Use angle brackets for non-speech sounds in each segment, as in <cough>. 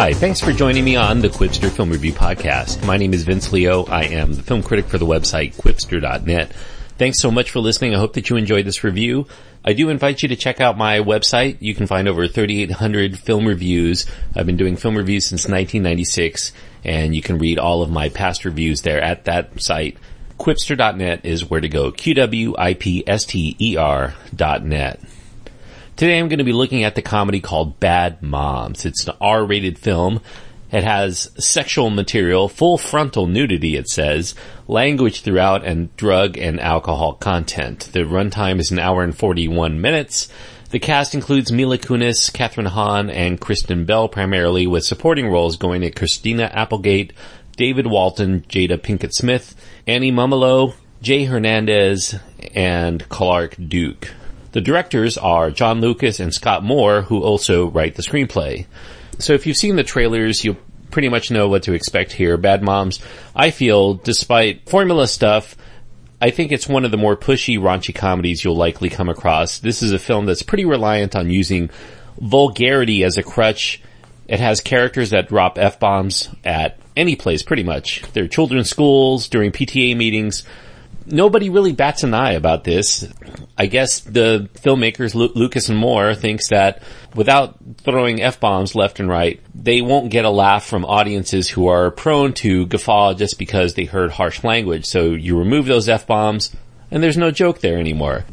Hi, thanks for joining me on the Qwipster Film Review Podcast. My name is Vince Leo. I am the film critic for the website qwipster.net. Thanks so much for listening. I hope that you enjoyed this review. I do invite you to check out my website. You can find over 3,800 film reviews. I've been doing film reviews since 1996 and you can read all of my past reviews there at that site. Qwipster.net is where to go. Q-W-I-P-S-T-E-R dot net. Today I'm going to be looking at the comedy called Bad Moms. It's an R-rated film. It has sexual material, full frontal nudity, it says, language throughout, and drug and alcohol content. The runtime is an hour and 41 minutes. The cast includes Mila Kunis, Kathryn Hahn, and Kristen Bell primarily, with supporting roles going to Christina Applegate, David Walton, Jada Pinkett Smith, Annie Mumolo, Jay Hernandez, and Clark Duke. The directors are Jon Lucas and Scott Moore, who also write the screenplay. So if you've seen the trailers, you'll pretty much know what to expect here. Bad Moms, I feel, despite formula stuff, I think it's one of the more pushy, raunchy comedies you'll likely come across. This is a film that's pretty reliant on using vulgarity as a crutch. It has characters that drop F-bombs at any place, pretty much. They're children's schools, during PTA meetings, nobody really bats an eye about this. I guess the filmmakers, Lu- Lucas and Moore, thinks that without throwing f-bombs left and right, they won't get a laugh from audiences who are prone to guffaw just because they heard harsh language. So you remove those f-bombs, and there's no joke there anymore.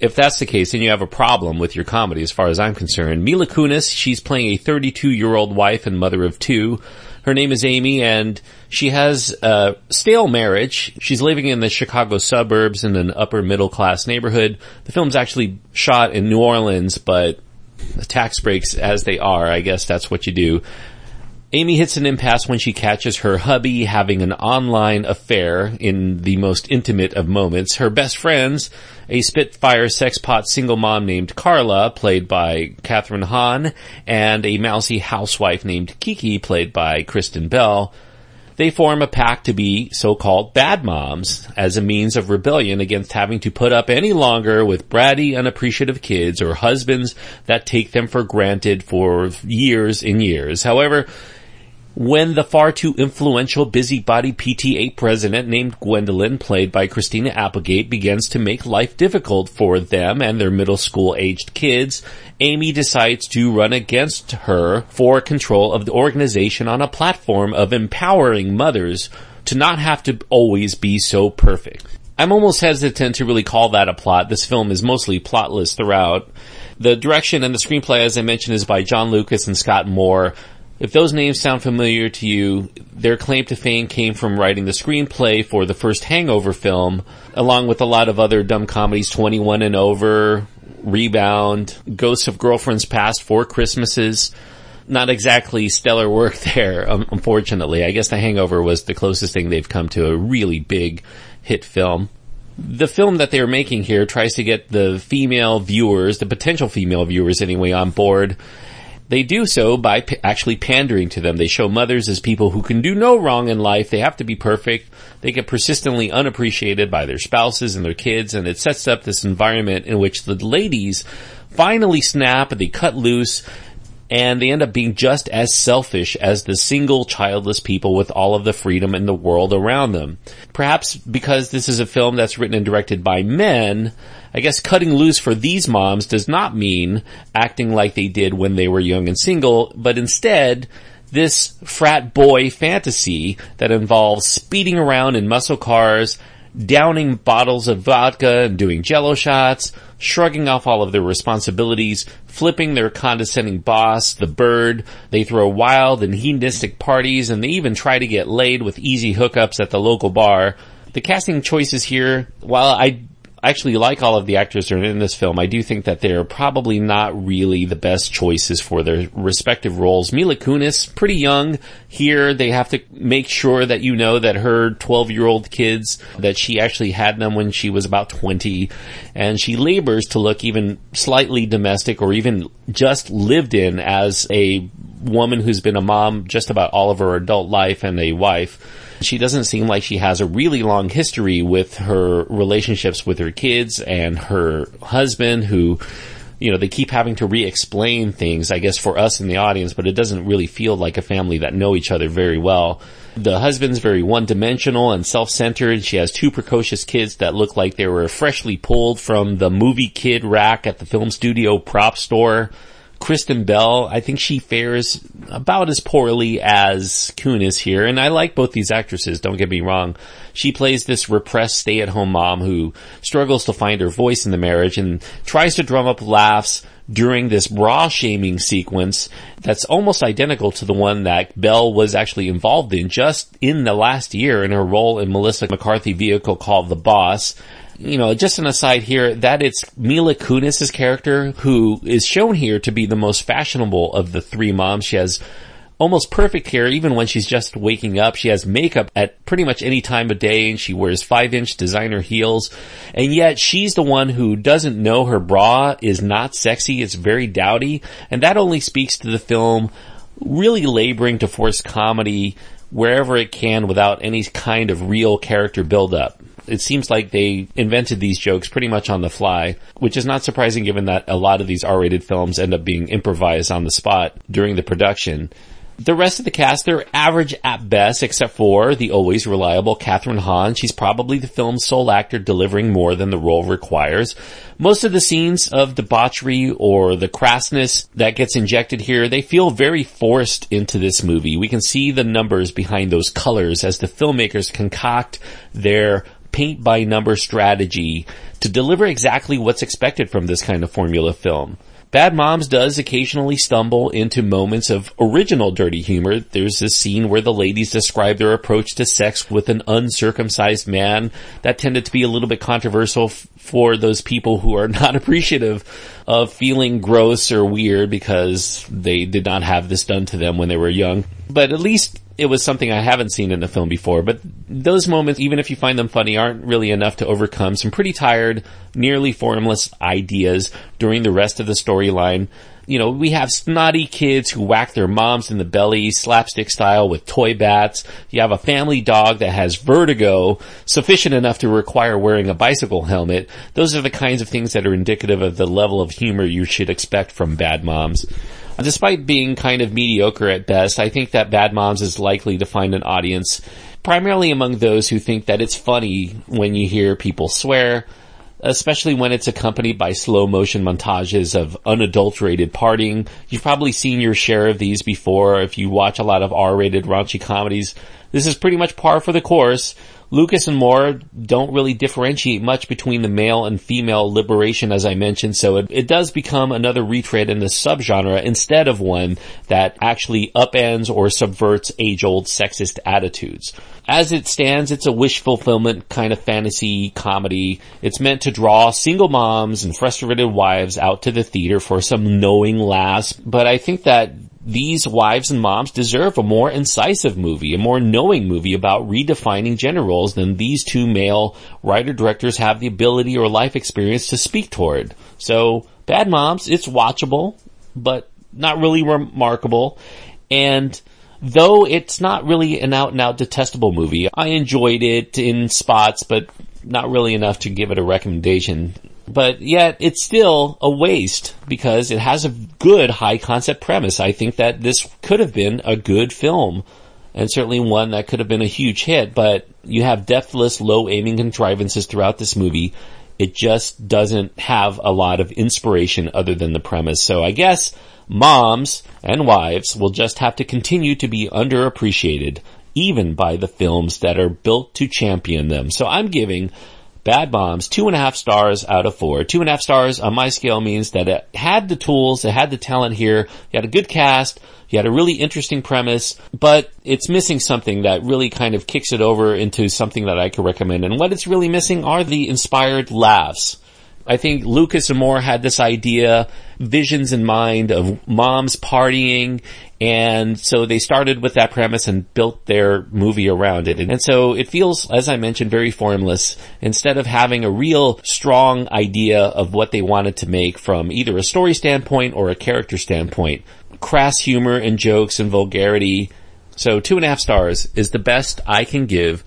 If that's the case, then you have a problem with your comedy as far as I'm concerned. Mila Kunis, she's playing a 32 year old wife and mother of two her name is Amy and she has a stale marriage. She's living in the Chicago suburbs in an upper middle class neighborhood. The film's actually shot in New Orleans, but tax breaks as they are, I guess that's what you do. Amy hits an impasse when she catches her hubby having an online affair in the most intimate of moments. Her best friends, a Spitfire sexpot single mom named Carla, played by Kathryn Hahn, and a mousy housewife named Kiki, played by Kristen Bell, they form a pact to be so-called bad moms as a means of rebellion against having to put up any longer with bratty, unappreciative kids or husbands that take them for granted for years and years. However, when the far too influential busybody PTA president named Gwendolyn, played by Christina Applegate, begins to make life difficult for them and their middle school aged kids, Amy decides to run against her for control of the organization on a platform of empowering mothers to not have to always be so perfect. I'm almost hesitant to really call that a plot. This film is mostly plotless throughout. The direction and the screenplay, as I mentioned, is by Jon Lucas and Scott Moore. If those names sound familiar to you, their claim to fame came from writing the screenplay for the first Hangover film, along with a lot of other dumb comedies, 21 and Over, Rebound, Ghosts of Girlfriends Past, Four Christmases. Not exactly stellar work <laughs> there, um, unfortunately. I guess The Hangover was the closest thing they've come to a really big hit film the film that they're making here tries to get the female viewers, the potential female viewers anyway, on board they do so by p- actually pandering to them. They show mothers as people who can do no wrong in life. They have to be perfect. They get persistently unappreciated by their spouses and their kids, and it sets up this environment in which the ladies finally snap, and they cut loose, and they end up being just as selfish as the single childless people with all of the freedom in the world around them. Perhaps because this is a film that's written and directed by men, I guess cutting loose for these moms does not mean acting like they did when they were young and single, but instead, this frat boy fantasy that involves speeding around in muscle cars, downing bottles of vodka and doing jello shots, shrugging off all of their responsibilities, flipping their condescending boss, the bird. They throw wild and hedonistic parties and they even try to get laid with easy hookups at the local bar. The casting choices here, while I actually like all of the actors that are in this film. I do think that they're probably not really the best choices for their respective roles. Mila Kunis, pretty young here. They have to make sure that you know that her 12 year old kids, that she actually had them when she was about 20 and she labors to look even slightly domestic or even just lived in as a woman who's been a mom just about all of her adult life and a wife. She doesn't seem like she has a really long history with her relationships with her kids and her husband who you know, they keep having to re-explain things, I guess, for us in the audience, but it doesn't really feel like a family that know each other very well. The husband's very one-dimensional and self-centered. She has two precocious kids that look like they were freshly pulled from the movie kid rack at the film studio prop store. Kristen Bell, I think she fares about as poorly as Kunis here, and I like both these actresses, don't get me wrong. She plays this repressed stay-at-home mom who struggles to find her voice in the marriage and tries to drum up laughs during this bra shaming sequence that's almost identical to the one that Bell was actually involved in just in the last year in her role in Melissa McCarthy vehicle called The Boss you know, just an aside here, that it's Mila Kunis's character who is shown here to be the most fashionable of the three moms. She has almost perfect hair even when she's just waking up. She has makeup at pretty much any time of day and she wears five inch designer heels. And yet she's the one who doesn't know her bra is not sexy. It's very dowdy. And that only speaks to the film really laboring to force comedy wherever it can without any kind of real character buildup. It seems like they invented these jokes pretty much on the fly, which is not surprising given that a lot of these R-rated films end up being improvised on the spot during the production. The rest of the cast, they're average at best, except for the always reliable Kathryn Hahn. She's probably the film's sole actor delivering more than the role requires. Most of the scenes of debauchery or the crassness that gets injected here, they feel very forced into this movie. We can see the numbers behind those colors as the filmmakers concoct their paint by number strategy to deliver exactly what's expected from this kind of formula film. Bad Moms does occasionally stumble into moments of original dirty humor. There's this scene where the ladies describe their approach to sex with an uncircumcised man. That tended to be a little bit controversial f- for those people who are <laughs> not appreciative of feeling gross or weird because they did not have this done to them when they were young. But at least it was something I haven't seen in the film before, but those moments, even if you find them funny, aren't really enough to overcome some pretty tired, nearly formless ideas during the rest of the storyline. You know, we have snotty kids who whack their moms in the belly, slapstick style with toy bats. You have a family dog that has vertigo, sufficient enough to require wearing a bicycle helmet. Those are the kinds of things that are indicative of the level of humor you should expect from bad moms. Uh, despite being kind of mediocre at best, I think that Bad Moms is likely to find an audience primarily among those who think that it's funny when you hear people swear, especially when it's accompanied by slow motion montages of unadulterated partying. You've probably seen your share of these before if you watch a lot of R-rated raunchy comedies. This is pretty much par for the course. Lucas and Moore don't really differentiate much between the male and female liberation, as I mentioned, so it, it does become another retread in the subgenre instead of one that actually upends or subverts age-old sexist attitudes. As it stands, it's a wish fulfillment kind of fantasy comedy. It's meant to draw single moms and frustrated wives out to the theater for some knowing laughs, but I think that these wives and moms deserve a more incisive movie, a more knowing movie about redefining gender roles than these two male writer directors have the ability or life experience to speak toward. So, Bad Moms, it's watchable, but not really remarkable. And though it's not really an out and out detestable movie, I enjoyed it in spots, but not really enough to give it a recommendation but yet it's still a waste because it has a good high concept premise. I think that this could have been a good film and certainly one that could have been a huge hit, but you have depthless, low aiming contrivances throughout this movie. It just doesn't have a lot of inspiration other than the premise. So I guess moms and wives will just have to continue to be underappreciated even by the films that are built to champion them. So I'm giving Bad Moms, two and a half stars out of four. Two and a half stars on my scale means that it had the tools, it had the talent here, you had a good cast, you had a really interesting premise, but it's missing something that really kind of kicks it over into something that I could recommend. And what it's really missing are the inspired laughs. I think Lucas and Moore had this idea, visions in mind of moms partying and so they started with that premise and built their movie around it. And so it feels, as I mentioned, very formless. Instead of having a real strong idea of what they wanted to make from either a story standpoint or a character standpoint, crass humor and jokes and vulgarity. So two and a half stars is the best I can give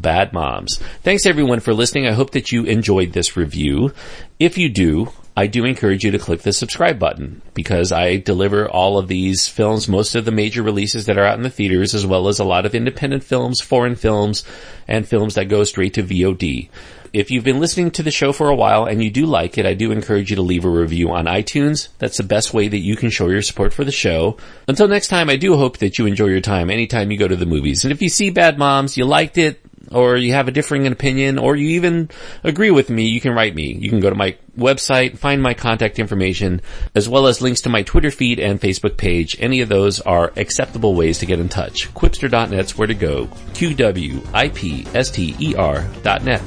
Bad Moms. Thanks everyone for listening. I hope that you enjoyed this review. If you do, I do encourage you to click the subscribe button because I deliver all of these films, most of the major releases that are out in the theaters, as well as a lot of independent films, foreign films, and films that go straight to VOD. If you've been listening to the show for a while and you do like it, I do encourage you to leave a review on iTunes. That's the best way that you can show your support for the show. Until next time, I do hope that you enjoy your time anytime you go to the movies. And if you see Bad Moms, you liked it, or you have a differing opinion, or you even agree with me, you can write me. You can go to my website, find my contact information, as well as links to my Twitter feed and Facebook page. Any of those are acceptable ways to get in touch. Qwipster.net's where to go. Q-W-I-P-S-T-E-R dot net.